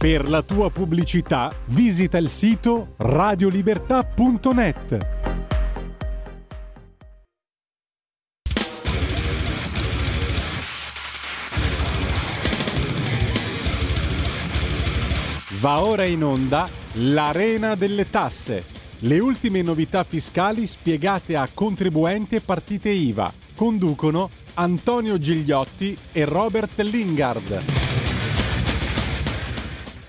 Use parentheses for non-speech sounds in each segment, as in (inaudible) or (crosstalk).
Per la tua pubblicità visita il sito radiolibertà.net. Va ora in onda l'Arena delle Tasse. Le ultime novità fiscali spiegate a contribuenti e partite IVA. Conducono Antonio Gigliotti e Robert Lingard.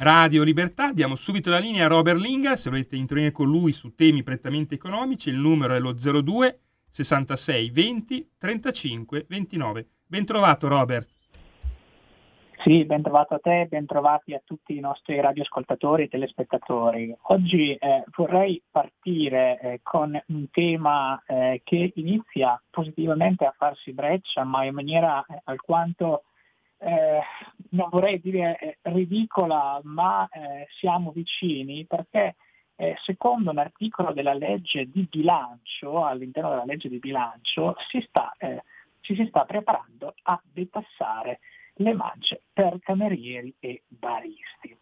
Radio Libertà, diamo subito la linea a Robert Lingard, se volete intervenire con lui su temi prettamente economici, il numero è lo 02 66 20 35 29. Ben trovato Robert. Sì, ben trovato a te, ben trovati a tutti i nostri radioascoltatori e telespettatori. Oggi eh, vorrei partire eh, con un tema eh, che inizia positivamente a farsi breccia, ma in maniera eh, alquanto eh, non vorrei dire eh, ridicola, ma eh, siamo vicini perché eh, secondo un articolo della legge di bilancio, all'interno della legge di bilancio, si sta, eh, ci si sta preparando a detassare le mance per camerieri e baristi.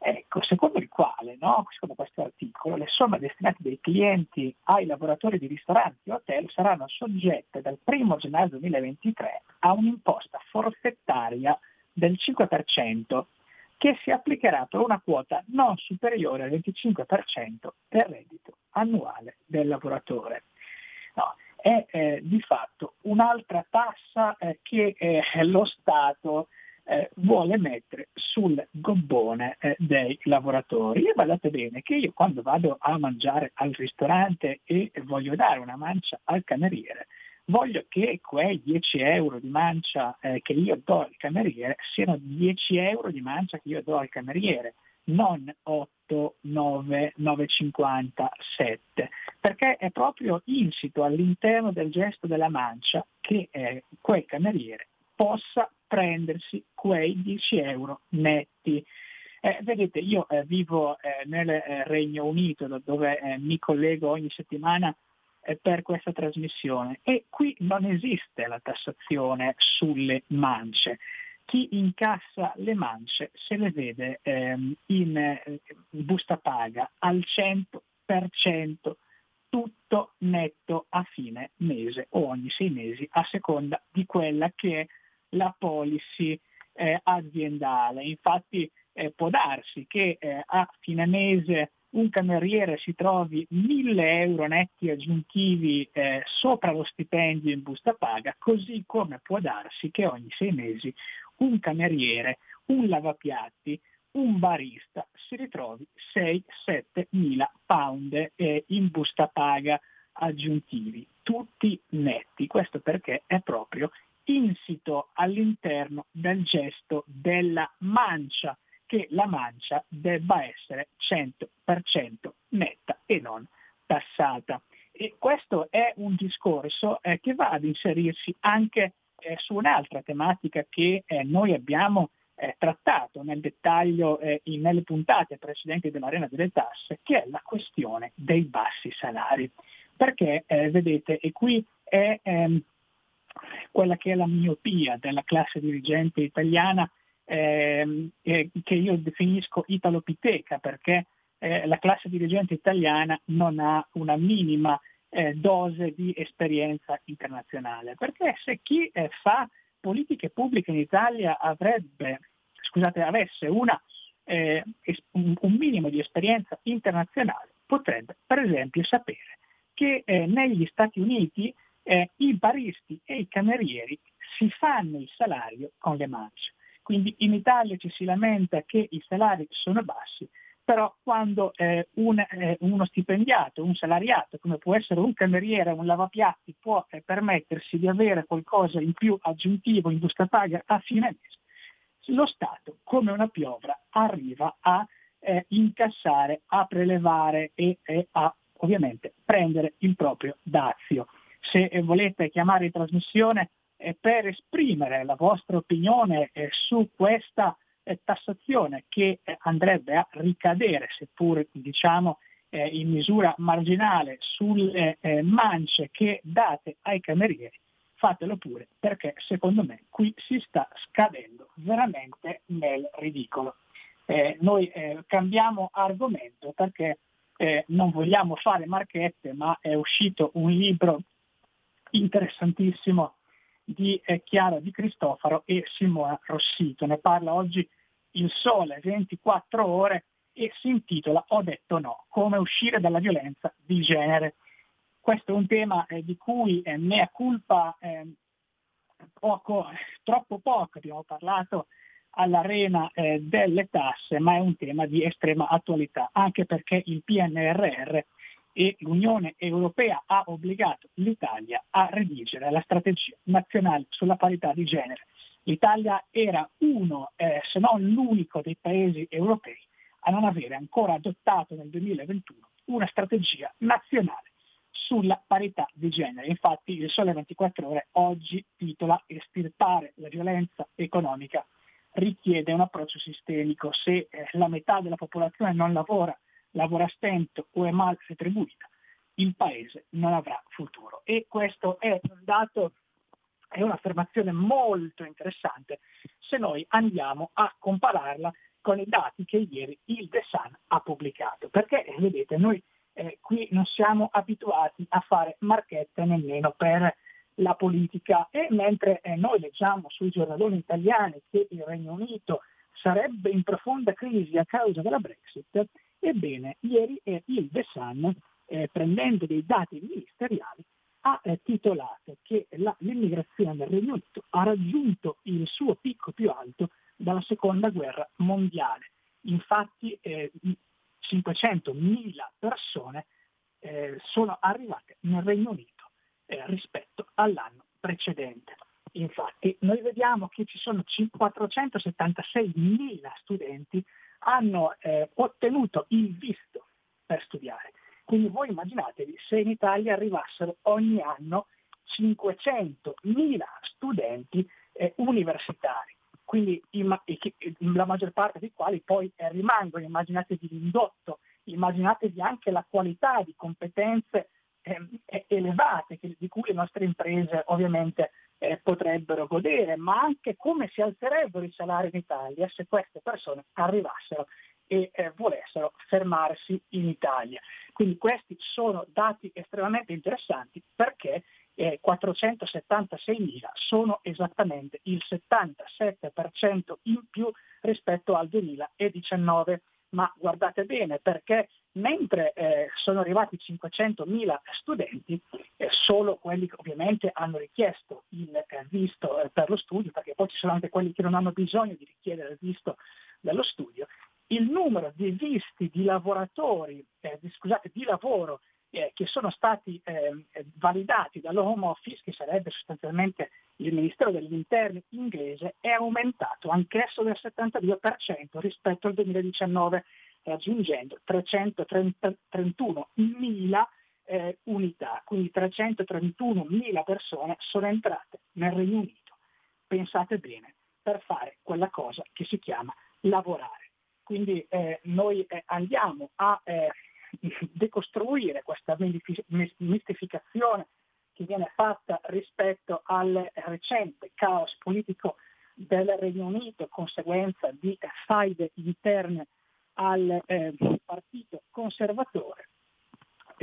Ecco, secondo il quale, no, secondo questo articolo, le somme destinate dai clienti ai lavoratori di ristoranti e hotel saranno soggette dal 1 gennaio 2023 a un'imposta forfettaria del 5% che si applicherà per una quota non superiore al 25% del reddito annuale del lavoratore. No, è eh, di fatto un'altra tassa eh, che eh, lo Stato eh, vuole mettere sul gobbone eh, dei lavoratori. E guardate bene che io quando vado a mangiare al ristorante e voglio dare una mancia al cameriere, voglio che quei 10 euro di mancia eh, che io do al cameriere siano 10 euro di mancia che io do al cameriere, non 8, 9, 9,50, 7, perché è proprio insito all'interno del gesto della mancia che eh, quel cameriere possa prendersi quei 10 euro netti. Eh, vedete, io eh, vivo eh, nel eh, Regno Unito dove eh, mi collego ogni settimana eh, per questa trasmissione e qui non esiste la tassazione sulle mance. Chi incassa le mance se le vede ehm, in busta paga al 100% tutto netto a fine mese o ogni sei mesi a seconda di quella che è la policy eh, aziendale. Infatti eh, può darsi che eh, a fine mese un cameriere si trovi 1000 euro netti aggiuntivi eh, sopra lo stipendio in busta paga, così come può darsi che ogni sei mesi un cameriere, un lavapiatti, un barista si ritrovi 6-7 mila pound eh, in busta paga aggiuntivi, tutti netti. Questo perché è proprio insito all'interno del gesto della mancia, che la mancia debba essere 100% netta e non tassata. E questo è un discorso eh, che va ad inserirsi anche eh, su un'altra tematica che eh, noi abbiamo eh, trattato nel dettaglio eh, in, nelle puntate precedenti dell'Arena delle Tasse, che è la questione dei bassi salari. Perché, eh, vedete, e qui è ehm, quella che è la miopia della classe dirigente italiana ehm, eh, che io definisco italopiteca perché eh, la classe dirigente italiana non ha una minima eh, dose di esperienza internazionale. Perché se chi eh, fa politiche pubbliche in Italia avrebbe, scusate, avesse una, eh, un, minimo di esperienza internazionale, potrebbe per esempio sapere che eh, negli Stati Uniti eh, i baristi e i camerieri si fanno il salario con le mance. Quindi in Italia ci si lamenta che i salari sono bassi, però quando eh, un, eh, uno stipendiato, un salariato, come può essere un cameriere, un lavapiatti, può eh, permettersi di avere qualcosa in più aggiuntivo in busta paga a fine mese, lo Stato, come una piovra, arriva a eh, incassare, a prelevare e, e a ovviamente prendere il proprio dazio se volete chiamare in trasmissione eh, per esprimere la vostra opinione eh, su questa eh, tassazione che andrebbe a ricadere, seppur diciamo in misura marginale, sulle mance che date ai camerieri, fatelo pure perché secondo me qui si sta scadendo veramente nel ridicolo. eh, noi eh, cambiamo argomento perché eh, non vogliamo fare marchette, ma è uscito un libro interessantissimo di eh, Chiara Di Cristofaro e Simona Rossito. Ne parla oggi il Sole 24 ore e si intitola Ho detto no, come uscire dalla violenza di genere. Questo è un tema eh, di cui eh, mea culpa eh, poco, troppo poco abbiamo parlato all'arena eh, delle tasse, ma è un tema di estrema attualità, anche perché il PNRR e l'Unione Europea ha obbligato l'Italia a redigere la strategia nazionale sulla parità di genere. L'Italia era uno, eh, se non l'unico dei paesi europei a non avere ancora adottato nel 2021 una strategia nazionale sulla parità di genere. Infatti il Sole 24 ore oggi titola Estirpare la violenza economica richiede un approccio sistemico. Se eh, la metà della popolazione non lavora, lavora a stento o è mal retribuita, il paese non avrà futuro. E questo è un dato, è un'affermazione molto interessante se noi andiamo a compararla con i dati che ieri il The Sun ha pubblicato. Perché vedete, noi eh, qui non siamo abituati a fare marchette nemmeno per la politica e mentre eh, noi leggiamo sui giornaloni italiani che il Regno Unito sarebbe in profonda crisi a causa della Brexit, ebbene ieri eh, il The Sun, eh, prendendo dei dati ministeriali, ha eh, titolato che la, l'immigrazione nel Regno Unito ha raggiunto il suo picco più alto dalla seconda guerra mondiale. Infatti 500.000 eh, persone eh, sono arrivate nel Regno Unito eh, rispetto all'anno precedente. Infatti noi vediamo che ci sono 476.000 studenti hanno eh, ottenuto il visto per studiare. Quindi voi immaginatevi se in Italia arrivassero ogni anno 500.000 studenti eh, universitari, quindi la maggior parte dei quali poi eh, rimangono, immaginatevi l'indotto, immaginatevi anche la qualità di competenze eh, elevate che, di cui le nostre imprese ovviamente eh, potrebbero godere, ma anche come si alzerebbero i salari in Italia se queste persone arrivassero e eh, volessero fermarsi in Italia. Quindi questi sono dati estremamente interessanti perché eh, 476.000 sono esattamente il 77% in più rispetto al 2019 ma guardate bene perché mentre eh, sono arrivati 500.000 studenti, eh, solo quelli che ovviamente hanno richiesto il eh, visto eh, per lo studio, perché poi ci sono anche quelli che non hanno bisogno di richiedere il visto dello studio, il numero di visti di lavoratori, eh, di, scusate, di lavoro eh, che sono stati eh, validati dall'Home Office, che sarebbe sostanzialmente il Ministero degli Interni inglese, è aumentato anch'esso del 72% rispetto al 2019, raggiungendo 331.000 eh, unità, quindi 331.000 persone sono entrate nel Regno Unito. Pensate bene, per fare quella cosa che si chiama lavorare. Quindi eh, noi eh, andiamo a eh, (laughs) decostruire questa mistificazione che viene fatta rispetto al recente caos politico del Regno Unito, conseguenza di faide interne al eh, partito conservatore,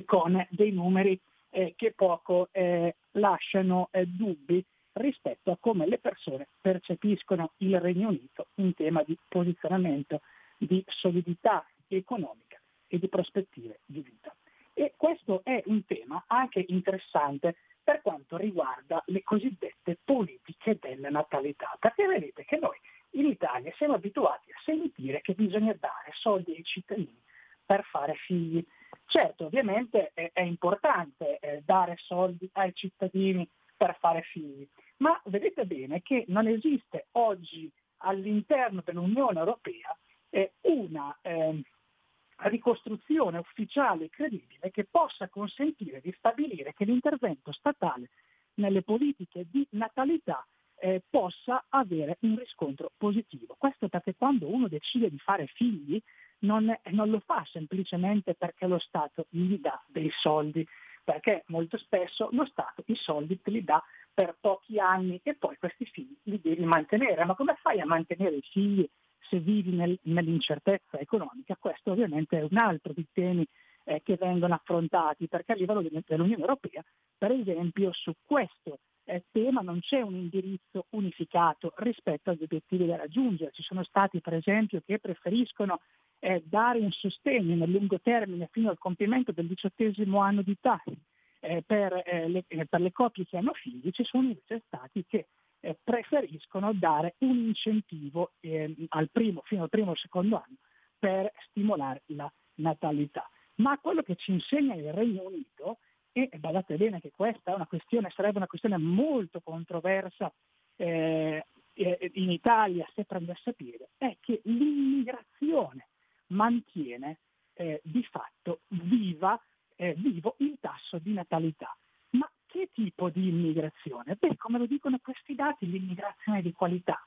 con dei numeri eh, che poco eh, lasciano eh, dubbi rispetto a come le persone percepiscono il Regno Unito in tema di posizionamento, di solidità economica e di prospettive di vita. E questo è un tema anche interessante per quanto riguarda le cosiddette politiche della natalità, perché vedete che noi in Italia siamo abituati a sentire che bisogna dare soldi ai cittadini per fare figli. Certo, ovviamente è, è importante eh, dare soldi ai cittadini per fare figli, ma vedete bene che non esiste oggi all'interno dell'Unione Europea eh, una eh, ricostruzione ufficiale credibile che possa consentire di stabilire che l'intervento statale nelle politiche di natalità eh, possa avere un riscontro positivo. Questo perché quando uno decide di fare figli non, non lo fa semplicemente perché lo Stato gli dà dei soldi, perché molto spesso lo Stato i soldi te li dà per pochi anni e poi questi figli li devi mantenere. Ma come fai a mantenere i figli se vivi nel, nell'incertezza economica. Questo ovviamente è un altro dei temi eh, che vengono affrontati perché a livello dell'Unione Europea, per esempio, su questo eh, tema non c'è un indirizzo unificato rispetto agli obiettivi da raggiungere. Ci sono stati per esempio che preferiscono eh, dare un sostegno nel lungo termine fino al compimento del diciottesimo anno di età eh, per, eh, le, eh, per, le, coppie che hanno figli, ci sono invece stati che eh, preferiscono dare un incentivo ehm, al primo, fino al primo o secondo anno per stimolare la natalità. Ma quello che ci insegna il Regno Unito e badate bene che questa una sarebbe una questione molto controversa eh, eh, in Italia se prendesse piede, è che l'immigrazione mantiene eh, di fatto viva, eh, vivo il tasso di natalità. Ma che tipo di immigrazione? Beh, come lo dicono questi dati, l'immigrazione di qualità,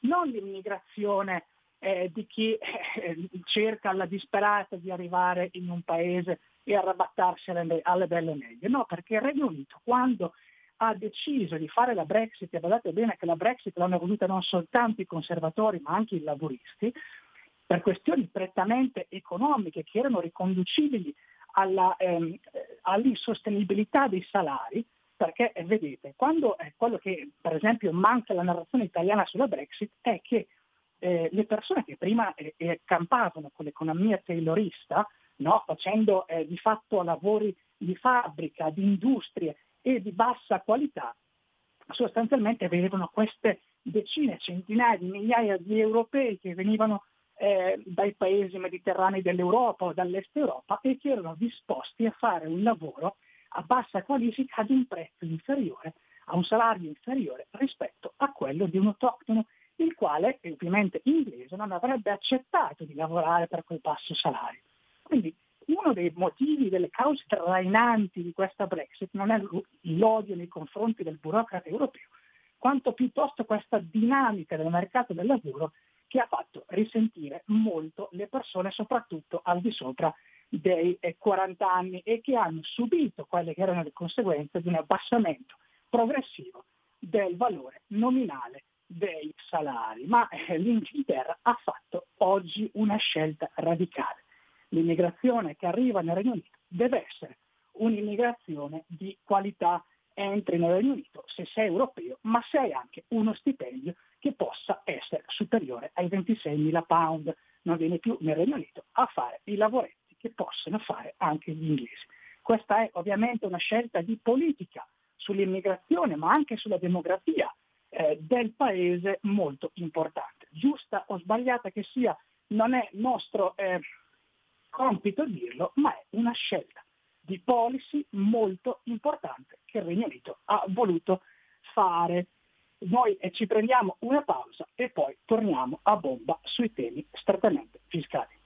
non l'immigrazione eh, di chi eh, cerca alla disperata di arrivare in un paese e arrabattarsi alle, alle belle medie. No, perché il Regno Unito quando ha deciso di fare la Brexit, e guardate bene che la Brexit l'hanno voluta non soltanto i conservatori ma anche i laburisti, per questioni prettamente economiche che erano riconducibili alla, ehm, all'insostenibilità dei salari, perché eh, vedete, quando, eh, quello che per esempio manca la narrazione italiana sulla Brexit è che eh, le persone che prima eh, eh campavano con l'economia taylorista, no? facendo eh, di fatto lavori di fabbrica, di industrie e di bassa qualità, sostanzialmente avevano queste decine, centinaia di migliaia di europei che venivano eh, dai paesi mediterranei dell'Europa o dall'est Europa e che erano disposti a fare un lavoro a bassa qualifica ad un prezzo inferiore, a un salario inferiore rispetto a quello di un autoctono il quale, ovviamente inglese, non avrebbe accettato di lavorare per quel basso salario. Quindi uno dei motivi, delle cause trainanti di questa Brexit non è l'odio nei confronti del burocrate europeo, quanto piuttosto questa dinamica del mercato del lavoro che ha fatto risentire molto le persone, soprattutto al di sopra dei 40 eh, anni e che hanno subito quelle che erano le conseguenze di un abbassamento progressivo del valore nominale dei salari. Ma eh, l'Inghilterra ha fatto oggi una scelta radicale l'immigrazione che arriva nel Regno Unito deve essere un'immigrazione di qualità. Entri nel Regno Unito se sei europeo, ma se hai anche uno stipendio che possa essere superiore ai 26.000 pound. Non vieni più nel Regno Unito a fare i lavoretti che possono fare anche gli inglesi. Questa è ovviamente una scelta di politica sull'immigrazione, ma anche sulla demografia eh, del paese molto importante. Giusta o sbagliata che sia, non è nostro eh, compito dirlo, ma è una scelta di policy molto importante che il Regno Unito ha voluto fare. Noi eh, ci prendiamo una pausa e poi torniamo a bomba sui temi strettamente fiscali.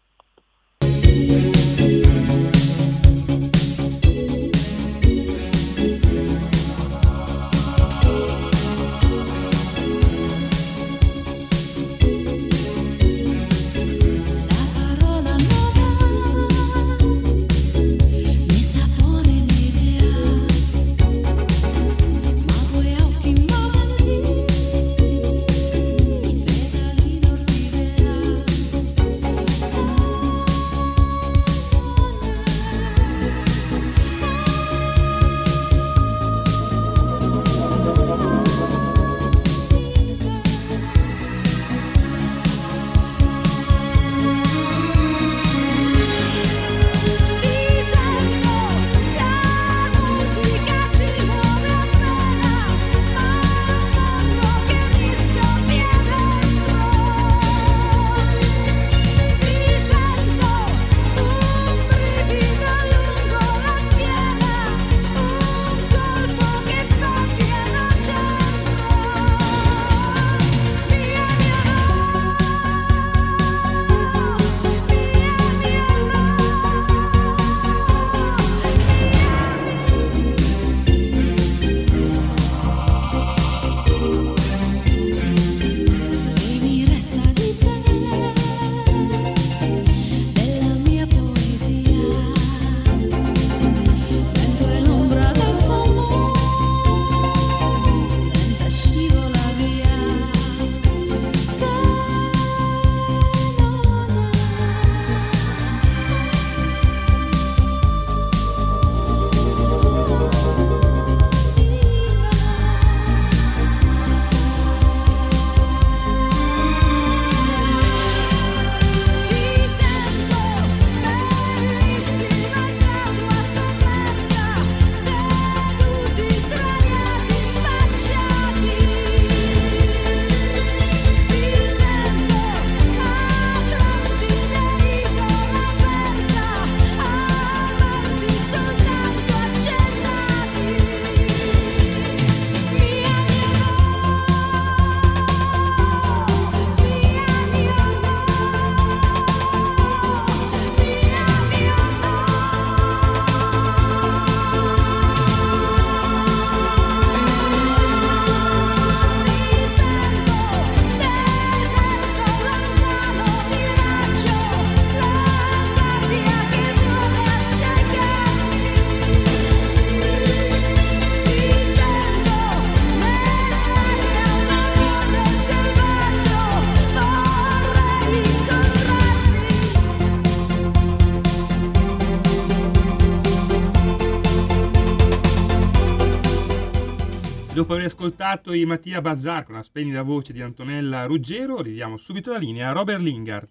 Dopo aver ascoltato i Mattia Bazzar con la splendida voce di Antonella Ruggero, ridiamo subito la linea a Robert Lingard.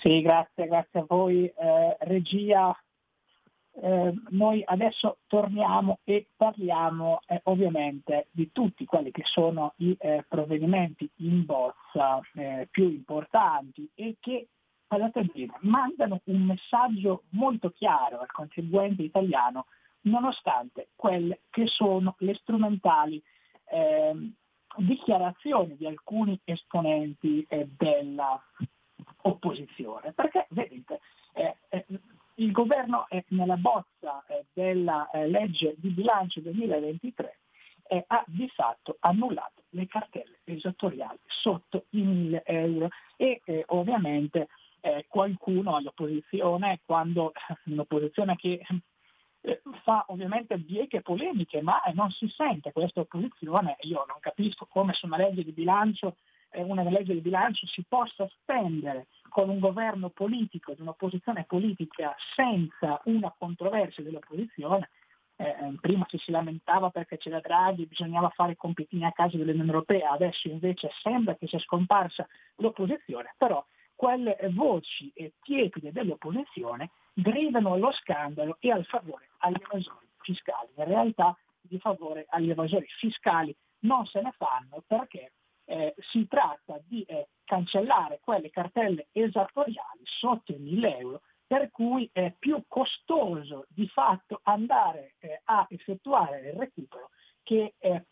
Sì, grazie, grazie a voi. Eh, regia, eh, noi adesso torniamo e parliamo eh, ovviamente di tutti quelli che sono i eh, provvedimenti in bozza eh, più importanti e che bene, mandano un messaggio molto chiaro al contribuente italiano nonostante quelle che sono le strumentali eh, dichiarazioni di alcuni esponenti eh, dell'opposizione. Perché vedete, eh, eh il governo nella bozza eh, della eh, legge di bilancio 2023 ha di fatto annullato le cartelle esattoriali sotto i 1000 euro e ovviamente qualcuno all'opposizione, quando (laughs) un'opposizione che eh, fa ovviamente bieche polemiche, ma non si sente questa opposizione. Io non capisco come su una legge di bilancio, eh, una legge di bilancio si possa spendere con un governo politico, di un'opposizione politica senza una controversia dell'opposizione. Eh, prima ci si lamentava perché c'era Draghi, bisognava fare compitini a casa dell'Unione Europea, adesso invece sembra che sia scomparsa l'opposizione, però quelle voci tiepide dell'opposizione gridano allo scandalo e al favore agli evasori fiscali. In realtà di favore agli evasori fiscali non se ne fanno perché eh, si tratta di eh, cancellare quelle cartelle esattoriali sotto i 1000 euro per cui è più costoso di fatto andare eh, a effettuare il recupero che eh,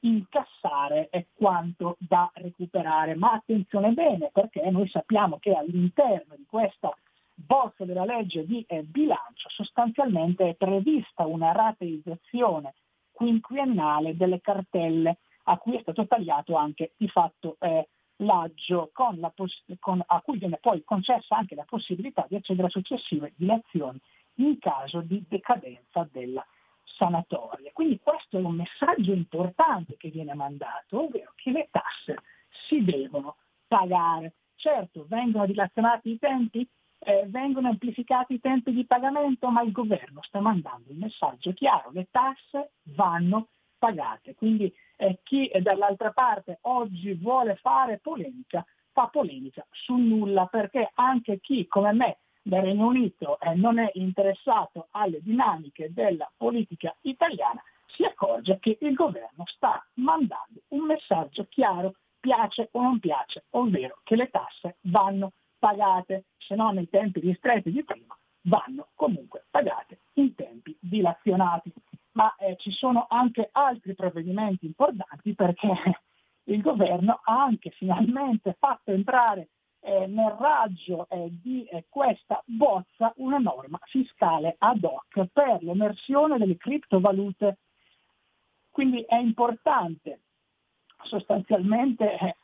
incassare quanto da recuperare. Ma attenzione bene perché noi sappiamo che all'interno di questa bozza della legge di eh, bilancio sostanzialmente è prevista una rateizzazione quinquennale delle cartelle a cui è stato tagliato anche di fatto eh, l'aggio, con la poss- con, a cui viene poi concessa anche la possibilità di accedere a successive dilazioni in caso di decadenza della sanatoria. Quindi questo è un messaggio importante che viene mandato, ovvero che le tasse si devono pagare. Certo, vengono dilazionati i tempi, eh, vengono amplificati i tempi di pagamento, ma il governo sta mandando un messaggio chiaro, le tasse vanno pagate. Quindi eh, chi dall'altra parte oggi vuole fare polemica, fa polemica su nulla, perché anche chi come me del Regno Unito eh, non è interessato alle dinamiche della politica italiana, si accorge che il governo sta mandando un messaggio chiaro, piace o non piace, ovvero che le tasse vanno pagate, se non nei tempi ristretti di prima, vanno comunque pagate in tempi dilazionati. Ma eh, ci sono anche altri provvedimenti importanti perché (laughs) il governo ha anche finalmente fatto entrare eh, nel raggio eh, di eh, questa bozza una norma fiscale ad hoc per l'emersione delle criptovalute. Quindi è importante sostanzialmente eh,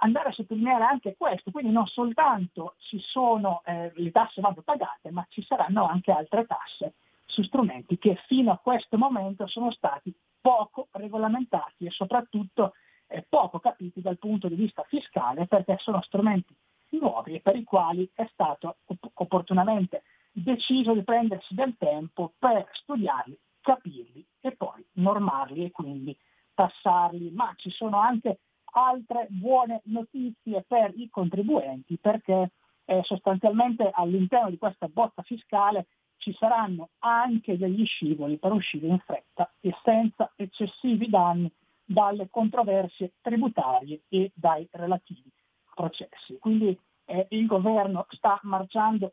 andare a sottolineare anche questo, quindi non soltanto ci sono, eh, le tasse vanno pagate, ma ci saranno anche altre tasse su strumenti che fino a questo momento sono stati poco regolamentati e soprattutto eh, poco capiti dal punto di vista fiscale perché sono strumenti nuovi e per i quali è stato opp- opportunamente deciso di prendersi del tempo per studiarli, capirli e poi normarli e quindi passarli. Ma ci sono anche altre buone notizie per i contribuenti perché eh, sostanzialmente all'interno di questa botta fiscale ci saranno anche degli scivoli per uscire in fretta e senza eccessivi danni dalle controversie tributarie e dai relativi processi. Quindi eh, il governo sta marciando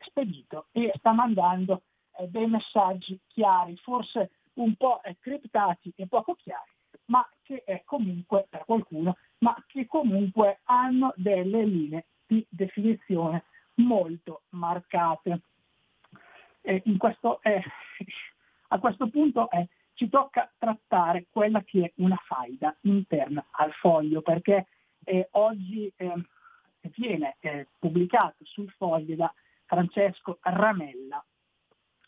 spedito e sta mandando eh, dei messaggi chiari, forse un po' eh, criptati e poco chiari, ma che è comunque per qualcuno, ma che comunque hanno delle linee di definizione molto marcate. Questo, eh, (laughs) a questo punto eh, ci tocca trattare quella che è una faida interna al foglio, perché eh, oggi ehm, viene eh, pubblicato sul foglio da Francesco Ramella.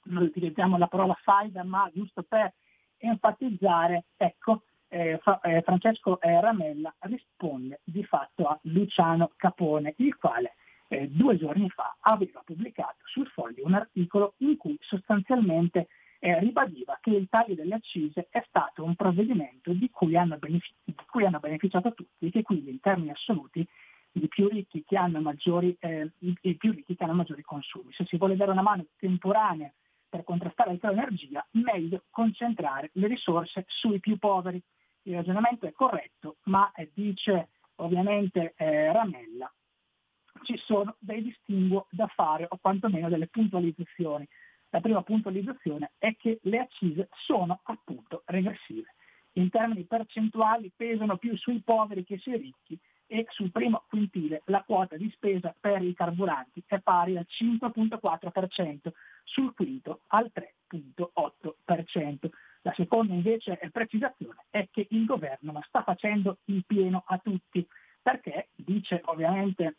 Noi utilizziamo la parola faida, ma giusto per enfatizzare, ecco, eh, Fra- eh, Francesco eh, Ramella risponde di fatto a Luciano Capone, il quale eh, due giorni fa aveva pubblicato sul foglio un articolo in cui sostanzialmente eh, ribadiva che il taglio delle accise è stato un provvedimento di cui, benefic- di cui hanno beneficiato tutti e che quindi in termini assoluti i più ricchi che hanno maggiori, eh, i più ricchi che hanno maggiori consumi. Se si vuole dare una mano temporanea per contrastare il caro energia, meglio concentrare le risorse sui più poveri. Il ragionamento è corretto, ma eh, dice ovviamente eh, Ramella, ci sono dei distinguo da fare o quantomeno delle puntualizzazioni. La prima puntualizzazione è che le accise sono appunto regressive. In termini percentuali pesano più sui poveri che sui ricchi e sul primo quintile la quota di spesa per i carburanti è pari al 5.4%, sul quinto al 3.8%. La seconda invece precisazione è che il governo non sta facendo il pieno a tutti, perché, dice ovviamente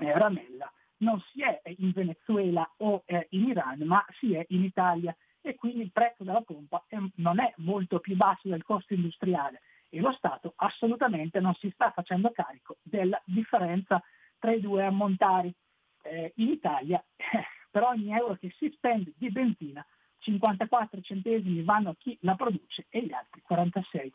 eh, Ramella, non si è in Venezuela o eh, in Iran, ma si è in Italia e quindi il prezzo della pompa è, non è molto più basso del costo industriale e lo Stato assolutamente non si sta facendo carico della differenza tra i due ammontari. Eh, in Italia eh, (laughs) per ogni euro che si spende di benzina 54 centesimi vanno a chi la produce e gli altri 46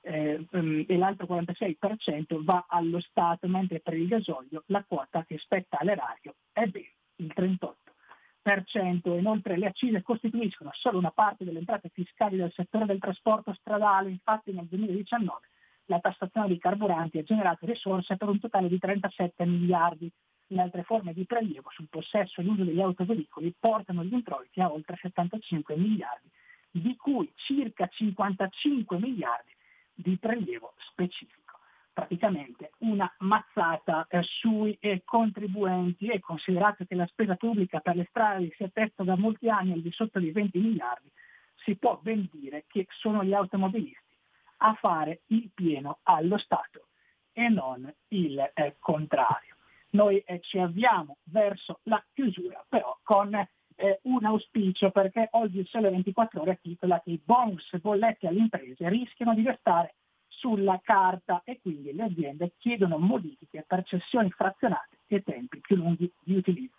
eh, ehm, e l'altro 46% va allo Stato, mentre per il gasolio la quota che spetta all'erario è ben il 38%. Inoltre le accise costituiscono solo una parte delle entrate fiscali del settore del trasporto stradale, infatti nel 2019 la tassazione dei carburanti ha generato risorse per un totale di 37 miliardi. Le altre forme di prelievo sul possesso e l'uso degli autoveicoli portano gli introiti a oltre 75 miliardi, di cui circa 55 miliardi di prelievo specifico. Praticamente una mazzata eh, sui eh, contribuenti e considerato che la spesa pubblica per le strade si attesta da molti anni al di sotto dei 20 miliardi, si può ben dire che sono gli automobilisti a fare il pieno allo Stato e non il eh, contrario. Noi eh, ci avviamo verso la chiusura, però con eh, un auspicio perché oggi il Sole 24 Ore titola che i bonus bolletti alle imprese rischiano di restare sulla carta e quindi le aziende chiedono modifiche per cessioni frazionate e tempi più lunghi di utilizzo.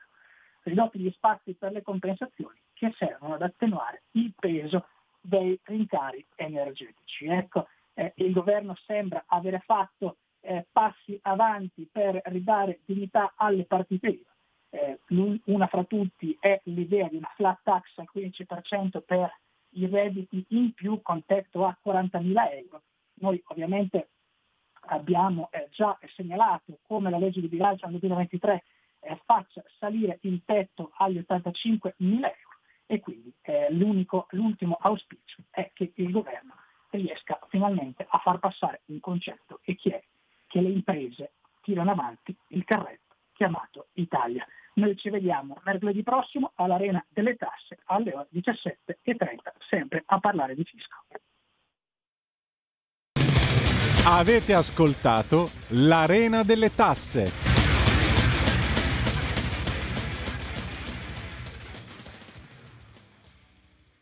Ridotti gli spazi per le compensazioni che servono ad attenuare il peso dei rincari energetici. Ecco, eh, il governo sembra avere fatto eh, passi avanti per ridare dignità alle partite IVA eh, una fra tutti è l'idea di una flat tax al 15% per i redditi in più con tetto a 40.000 euro. Noi ovviamente abbiamo eh, già segnalato come la legge di bilancio nel 2023 eh, faccia salire il tetto agli 85.000 euro e quindi eh, l'ultimo auspicio è che il governo riesca finalmente a far passare un concetto e che è che le imprese tirano avanti il carretto chiamato Italia. Noi ci vediamo mercoledì prossimo all'Arena delle Tasse alle ore 17.30, sempre a parlare di fisco. Avete ascoltato l'Arena delle Tasse.